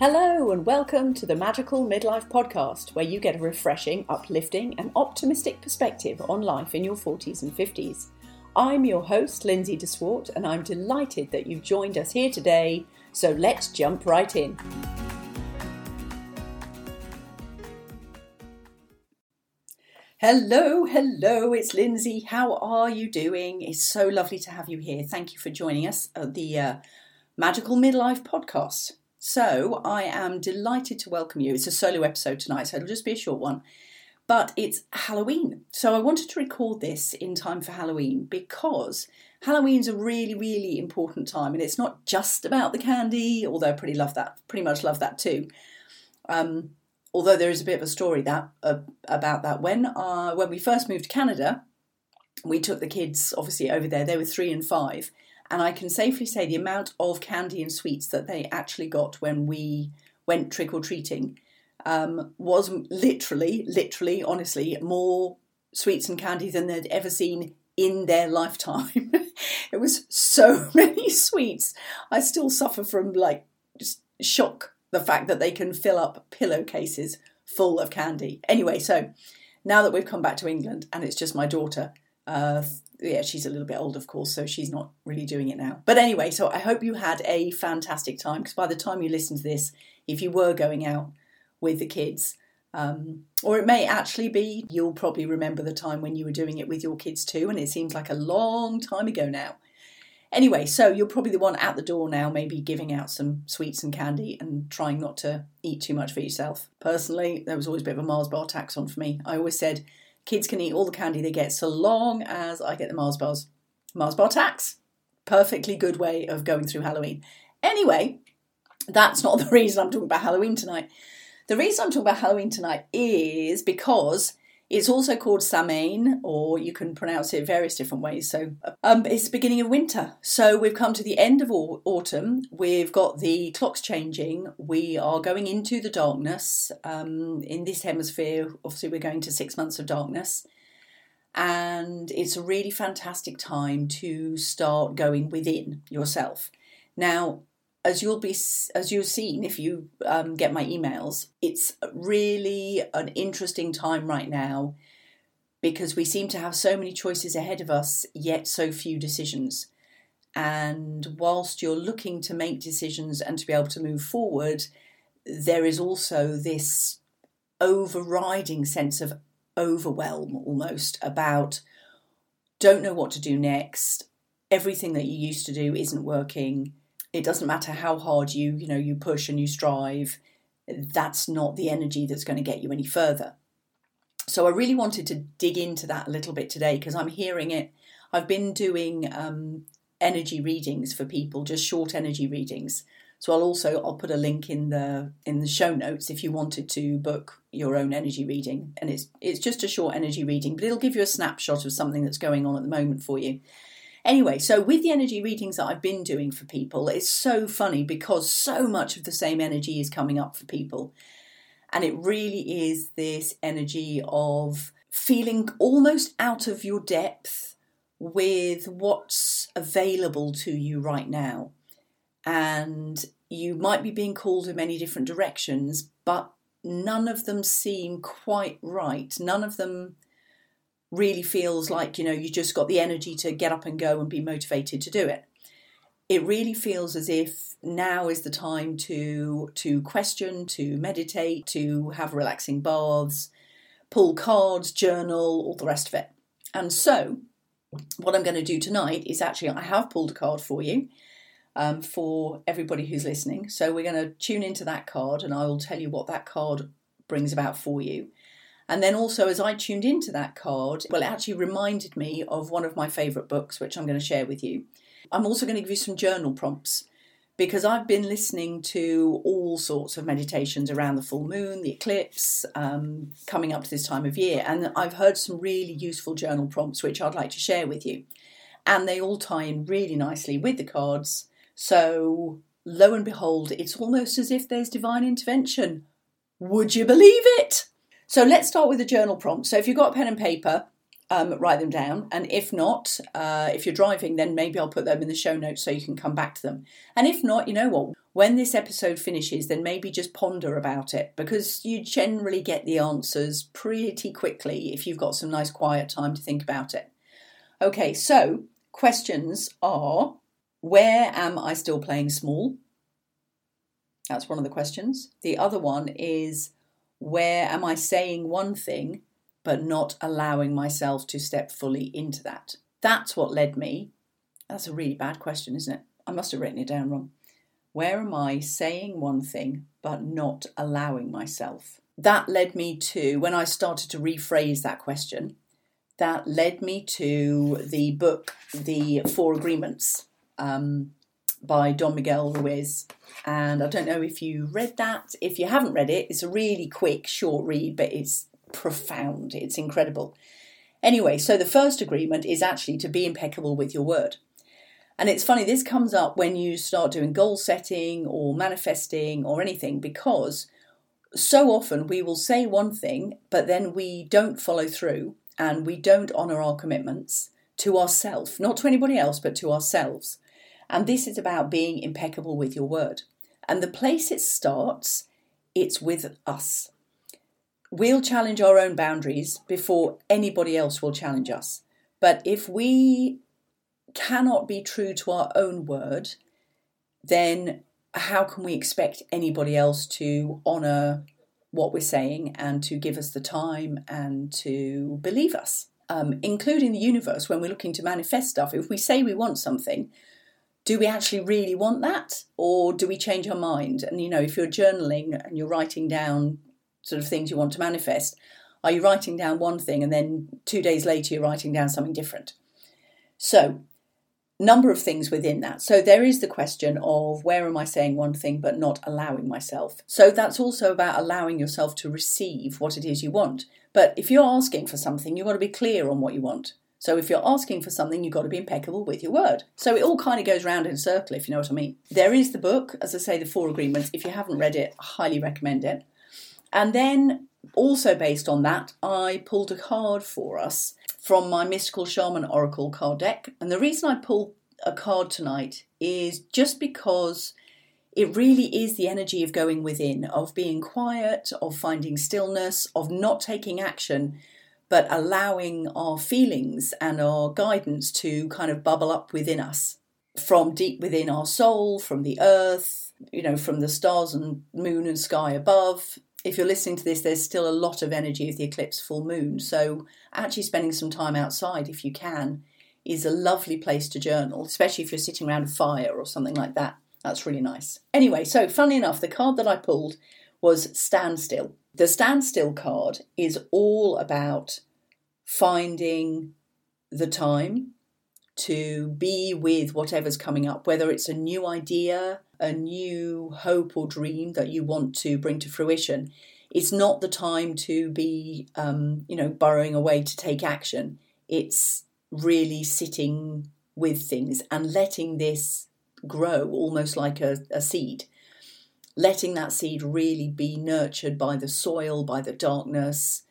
Hello, and welcome to the Magical Midlife Podcast, where you get a refreshing, uplifting, and optimistic perspective on life in your 40s and 50s. I'm your host, Lindsay DeSwart, and I'm delighted that you've joined us here today. So let's jump right in. Hello, hello, it's Lindsay. How are you doing? It's so lovely to have you here. Thank you for joining us at the uh, Magical Midlife Podcast. So, I am delighted to welcome you. It's a solo episode tonight, so it'll just be a short one. But it's Halloween. So, I wanted to record this in time for Halloween because Halloween's a really, really important time. And it's not just about the candy, although I pretty love that, pretty much love that too. Um, although there is a bit of a story that uh, about that. When uh, when we first moved to Canada, we took the kids obviously over there. They were three and five, and I can safely say the amount of candy and sweets that they actually got when we went trick or treating um, was literally, literally, honestly, more sweets and candy than they'd ever seen in their lifetime. it was so many sweets. I still suffer from like shock the fact that they can fill up pillowcases full of candy. Anyway, so now that we've come back to England and it's just my daughter, uh, yeah, she's a little bit old, of course, so she's not really doing it now. But anyway, so I hope you had a fantastic time because by the time you listen to this, if you were going out with the kids, um, or it may actually be you'll probably remember the time when you were doing it with your kids too, and it seems like a long time ago now. Anyway, so you're probably the one at the door now, maybe giving out some sweets and candy and trying not to eat too much for yourself. Personally, there was always a bit of a Mars bar tax on for me. I always said kids can eat all the candy they get so long as I get the Mars bars. Mars bar tax. Perfectly good way of going through Halloween. Anyway, that's not the reason I'm talking about Halloween tonight. The reason I'm talking about Halloween tonight is because it's also called Samhain, or you can pronounce it various different ways. So um, it's the beginning of winter. So we've come to the end of autumn. We've got the clocks changing. We are going into the darkness. Um, in this hemisphere, obviously, we're going to six months of darkness. And it's a really fantastic time to start going within yourself. Now, as you'll be as you've seen if you um, get my emails it's really an interesting time right now because we seem to have so many choices ahead of us yet so few decisions. And whilst you're looking to make decisions and to be able to move forward there is also this overriding sense of overwhelm almost about don't know what to do next. Everything that you used to do isn't working it doesn't matter how hard you you know you push and you strive that's not the energy that's going to get you any further. So i really wanted to dig into that a little bit today because i'm hearing it. I've been doing um, energy readings for people just short energy readings. So i'll also i'll put a link in the in the show notes if you wanted to book your own energy reading. And it's it's just a short energy reading but it'll give you a snapshot of something that's going on at the moment for you Anyway, so with the energy readings that I've been doing for people, it's so funny because so much of the same energy is coming up for people. And it really is this energy of feeling almost out of your depth with what's available to you right now. And you might be being called in many different directions, but none of them seem quite right. None of them really feels like you know you just got the energy to get up and go and be motivated to do it. It really feels as if now is the time to to question to meditate to have relaxing baths pull cards journal all the rest of it. And so what i'm going to do tonight is actually i have pulled a card for you um, for everybody who's listening. So we're going to tune into that card and i will tell you what that card brings about for you and then also, as I tuned into that card, well, it actually reminded me of one of my favourite books, which I'm going to share with you. I'm also going to give you some journal prompts because I've been listening to all sorts of meditations around the full moon, the eclipse, um, coming up to this time of year, and I've heard some really useful journal prompts which I'd like to share with you. And they all tie in really nicely with the cards. So, lo and behold, it's almost as if there's divine intervention. Would you believe it? So let's start with the journal prompt. So if you've got a pen and paper, um, write them down. And if not, uh, if you're driving, then maybe I'll put them in the show notes so you can come back to them. And if not, you know what? When this episode finishes, then maybe just ponder about it because you generally get the answers pretty quickly if you've got some nice quiet time to think about it. Okay, so questions are where am I still playing small? That's one of the questions. The other one is where am I saying one thing but not allowing myself to step fully into that? That's what led me. That's a really bad question, isn't it? I must have written it down wrong. Where am I saying one thing but not allowing myself? That led me to, when I started to rephrase that question, that led me to the book, The Four Agreements um, by Don Miguel Ruiz. And I don't know if you read that. If you haven't read it, it's a really quick, short read, but it's profound. It's incredible. Anyway, so the first agreement is actually to be impeccable with your word. And it's funny, this comes up when you start doing goal setting or manifesting or anything because so often we will say one thing, but then we don't follow through and we don't honour our commitments to ourselves, not to anybody else, but to ourselves. And this is about being impeccable with your word. And the place it starts, it's with us. We'll challenge our own boundaries before anybody else will challenge us. But if we cannot be true to our own word, then how can we expect anybody else to honour what we're saying and to give us the time and to believe us? Um, including the universe when we're looking to manifest stuff. If we say we want something, do we actually really want that? Or do we change our mind? And you know if you're journaling and you're writing down sort of things you want to manifest are you writing down one thing and then two days later you're writing down something different? So number of things within that. So there is the question of where am i saying one thing but not allowing myself? So that's also about allowing yourself to receive what it is you want. But if you're asking for something you've got to be clear on what you want so if you're asking for something, you've got to be impeccable with your word. So it all kind of goes round in a circle, if you know what I mean. There is the book, as I say, the Four Agreements. If you haven't read it, I highly recommend it. And then, also based on that, I pulled a card for us from my Mystical Shaman Oracle card deck. And the reason I pulled a card tonight is just because it really is the energy of going within, of being quiet, of finding stillness, of not taking action but allowing our feelings and our guidance to kind of bubble up within us from deep within our soul, from the earth, you know, from the stars and moon and sky above. If you're listening to this, there's still a lot of energy of the eclipse full moon. So, actually, spending some time outside, if you can, is a lovely place to journal, especially if you're sitting around a fire or something like that. That's really nice. Anyway, so funnily enough, the card that I pulled was Standstill. The standstill card is all about finding the time to be with whatever's coming up, whether it's a new idea, a new hope or dream that you want to bring to fruition. It's not the time to be, um, you know, burrowing away to take action. It's really sitting with things and letting this grow almost like a, a seed letting that seed really be nurtured by the soil, by the darkness.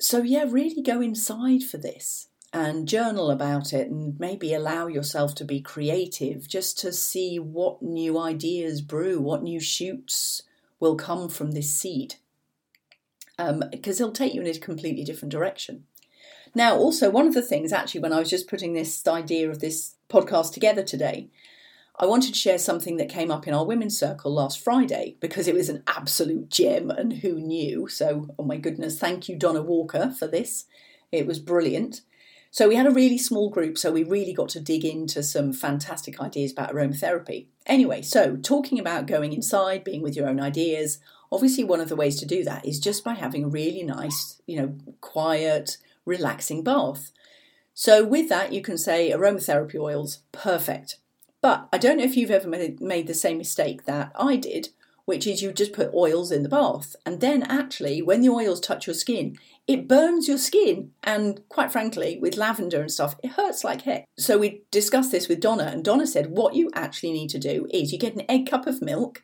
So, yeah, really go inside for this and journal about it and maybe allow yourself to be creative just to see what new ideas brew, what new shoots will come from this seed. Because um, it'll take you in a completely different direction. Now, also, one of the things actually, when I was just putting this idea of this podcast together today, I wanted to share something that came up in our women's circle last Friday because it was an absolute gem and who knew. So, oh my goodness, thank you, Donna Walker, for this. It was brilliant. So, we had a really small group, so we really got to dig into some fantastic ideas about aromatherapy. Anyway, so talking about going inside, being with your own ideas, obviously, one of the ways to do that is just by having a really nice, you know, quiet, relaxing bath. So, with that, you can say aromatherapy oils, perfect. But I don't know if you've ever made the same mistake that I did, which is you just put oils in the bath. And then actually, when the oils touch your skin, it burns your skin. And quite frankly, with lavender and stuff, it hurts like heck. So we discussed this with Donna, and Donna said what you actually need to do is you get an egg cup of milk,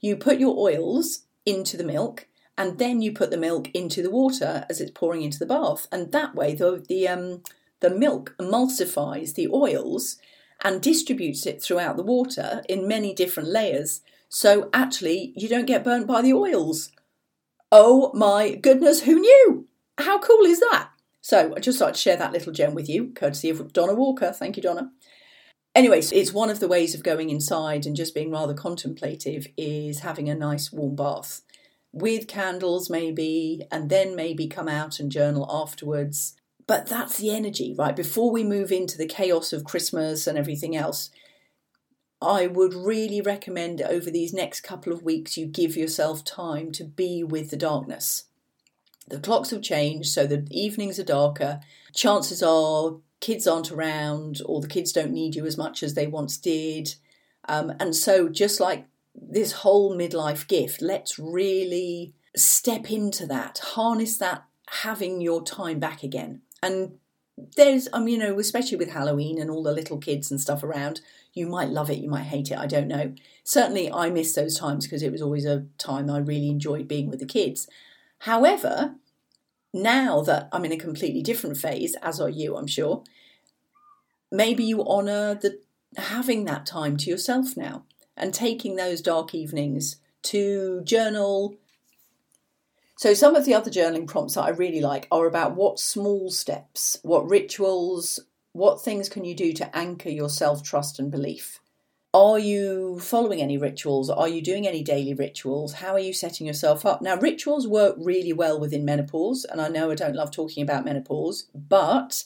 you put your oils into the milk, and then you put the milk into the water as it's pouring into the bath, and that way the the um, the milk emulsifies the oils and distributes it throughout the water in many different layers. So actually, you don't get burnt by the oils. Oh my goodness, who knew? How cool is that? So I just thought I'd share that little gem with you, courtesy of Donna Walker. Thank you, Donna. Anyway, it's one of the ways of going inside and just being rather contemplative is having a nice warm bath with candles, maybe, and then maybe come out and journal afterwards. But that's the energy, right? Before we move into the chaos of Christmas and everything else, I would really recommend over these next couple of weeks you give yourself time to be with the darkness. The clocks have changed, so the evenings are darker. Chances are kids aren't around, or the kids don't need you as much as they once did. Um, and so, just like this whole midlife gift, let's really step into that, harness that, having your time back again. And there's, mean, you know, especially with Halloween and all the little kids and stuff around, you might love it, you might hate it, I don't know. Certainly, I miss those times because it was always a time I really enjoyed being with the kids. However, now that I'm in a completely different phase, as are you, I'm sure, maybe you honour the having that time to yourself now and taking those dark evenings to journal, so, some of the other journaling prompts that I really like are about what small steps, what rituals, what things can you do to anchor your self trust and belief? Are you following any rituals? Are you doing any daily rituals? How are you setting yourself up? Now, rituals work really well within menopause, and I know I don't love talking about menopause, but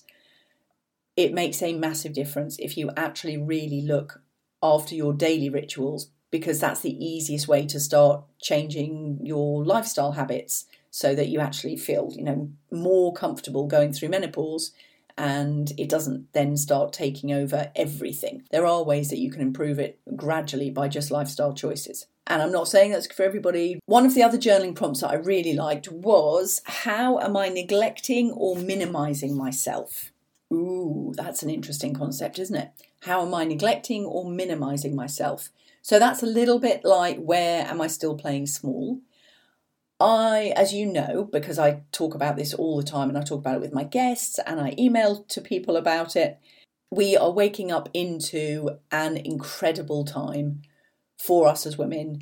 it makes a massive difference if you actually really look after your daily rituals because that's the easiest way to start changing your lifestyle habits so that you actually feel, you know, more comfortable going through menopause and it doesn't then start taking over everything. There are ways that you can improve it gradually by just lifestyle choices. And I'm not saying that's for everybody. One of the other journaling prompts that I really liked was How am I neglecting or minimizing myself? Ooh, that's an interesting concept, isn't it? How am I neglecting or minimizing myself? So that's a little bit like where am I still playing small? I, as you know, because I talk about this all the time and I talk about it with my guests and I email to people about it, we are waking up into an incredible time for us as women,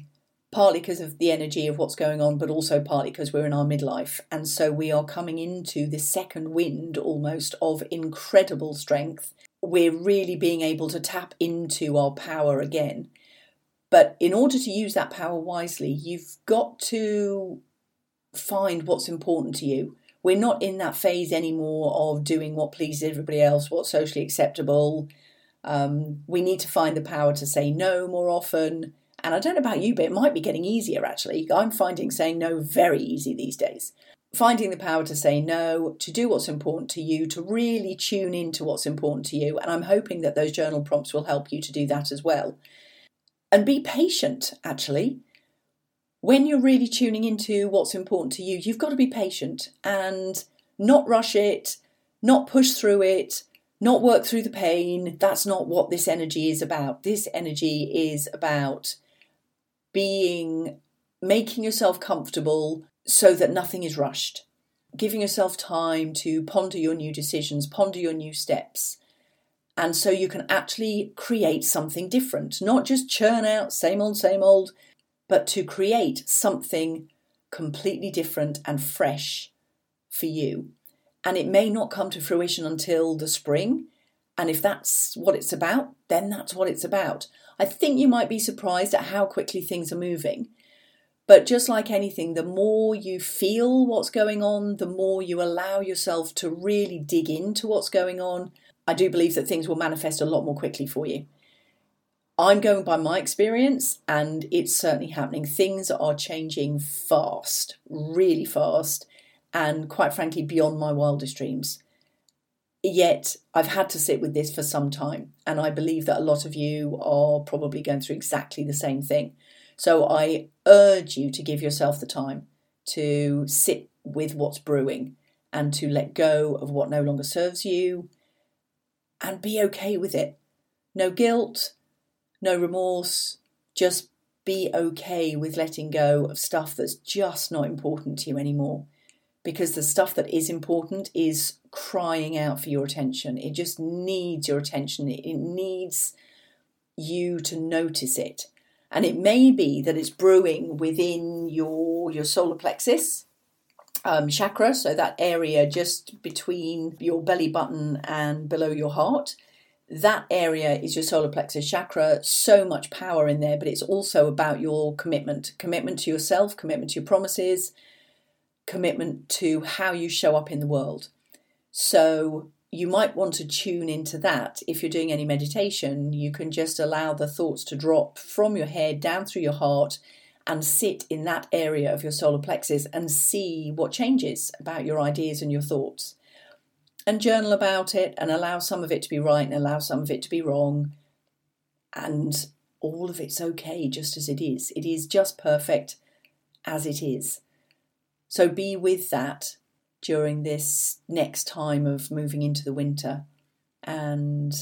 partly because of the energy of what's going on, but also partly because we're in our midlife. And so we are coming into this second wind almost of incredible strength. We're really being able to tap into our power again. But in order to use that power wisely, you've got to find what's important to you. We're not in that phase anymore of doing what pleases everybody else, what's socially acceptable. Um, we need to find the power to say no more often. And I don't know about you, but it might be getting easier actually. I'm finding saying no very easy these days. Finding the power to say no, to do what's important to you, to really tune into what's important to you. And I'm hoping that those journal prompts will help you to do that as well and be patient actually. When you're really tuning into what's important to you you've got to be patient and not rush it not push through it not work through the pain. That's not what this energy is about. This energy is about being making yourself comfortable so that nothing is rushed. Giving yourself time to ponder your new decisions ponder your new steps and so you can actually create something different, not just churn out same old, same old, but to create something completely different and fresh for you. And it may not come to fruition until the spring. And if that's what it's about, then that's what it's about. I think you might be surprised at how quickly things are moving. But just like anything, the more you feel what's going on, the more you allow yourself to really dig into what's going on, I do believe that things will manifest a lot more quickly for you. I'm going by my experience, and it's certainly happening. Things are changing fast, really fast, and quite frankly, beyond my wildest dreams. Yet, I've had to sit with this for some time, and I believe that a lot of you are probably going through exactly the same thing. So, I urge you to give yourself the time to sit with what's brewing and to let go of what no longer serves you and be okay with it. No guilt, no remorse, just be okay with letting go of stuff that's just not important to you anymore. Because the stuff that is important is crying out for your attention. It just needs your attention. It needs you to notice it. And it may be that it's brewing within your, your solar plexus um, chakra, so that area just between your belly button and below your heart. That area is your solar plexus chakra. So much power in there but it's also about your commitment. Commitment to yourself commitment to your promises commitment to how you show up in the world. So you might want to tune into that. If you're doing any meditation you can just allow the thoughts to drop from your head down through your heart and sit in that area of your solar plexus and see what changes about your ideas and your thoughts and journal about it and allow some of it to be right and allow some of it to be wrong. And all of it's okay just as it is. It is just perfect as it is. So be with that during this next time of moving into the winter. And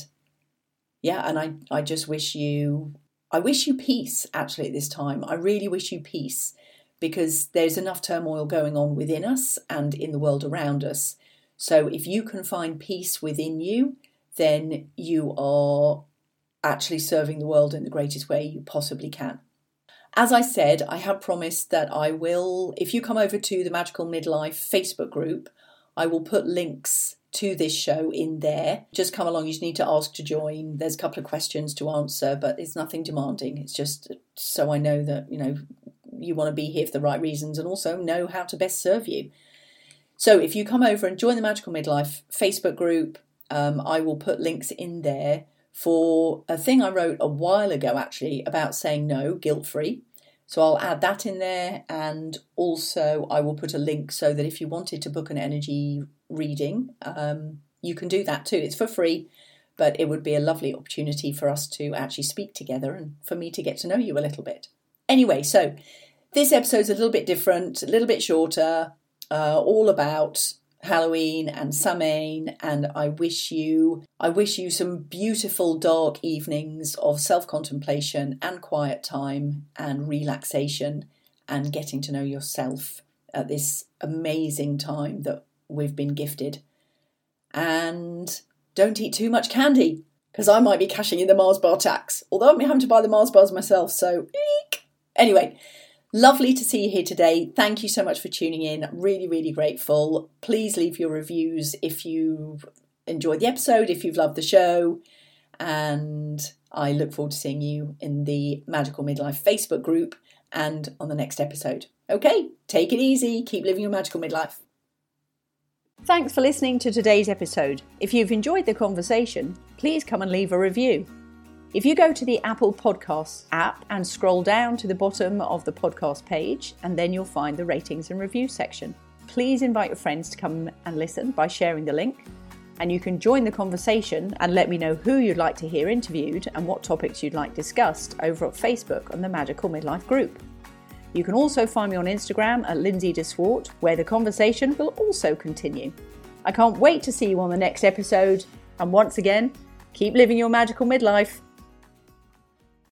yeah, and I, I just wish you I wish you peace actually at this time. I really wish you peace because there's enough turmoil going on within us and in the world around us so if you can find peace within you, then you are actually serving the world in the greatest way you possibly can. As I said, I have promised that I will, if you come over to the Magical Midlife Facebook group, I will put links to this show in there. Just come along, you just need to ask to join. There's a couple of questions to answer, but it's nothing demanding. It's just so I know that, you know, you want to be here for the right reasons and also know how to best serve you. So if you come over and join the Magical Midlife Facebook group, um, I will put links in there for a thing I wrote a while ago actually about saying no, guilt free. So I'll add that in there and also I will put a link so that if you wanted to book an energy reading, um, you can do that too. It's for free, but it would be a lovely opportunity for us to actually speak together and for me to get to know you a little bit. Anyway, so this episode's a little bit different, a little bit shorter uh, all about Halloween and Samhain, and I wish you I wish you some beautiful dark evenings of self-contemplation and quiet time and relaxation and getting to know yourself at this amazing time that we've been gifted. And don't eat too much candy because I might be cashing in the Mars bar tax. Although I'm having to buy the Mars bars myself, so eek. anyway. Lovely to see you here today. Thank you so much for tuning in. Really, really grateful. Please leave your reviews if you enjoyed the episode, if you've loved the show. And I look forward to seeing you in the Magical Midlife Facebook group and on the next episode. Okay, take it easy. Keep living your magical midlife. Thanks for listening to today's episode. If you've enjoyed the conversation, please come and leave a review. If you go to the Apple Podcasts app and scroll down to the bottom of the podcast page, and then you'll find the ratings and review section. Please invite your friends to come and listen by sharing the link. And you can join the conversation and let me know who you'd like to hear interviewed and what topics you'd like discussed over at Facebook on the Magical Midlife group. You can also find me on Instagram at Lindsay DeSwart, where the conversation will also continue. I can't wait to see you on the next episode. And once again, keep living your magical midlife.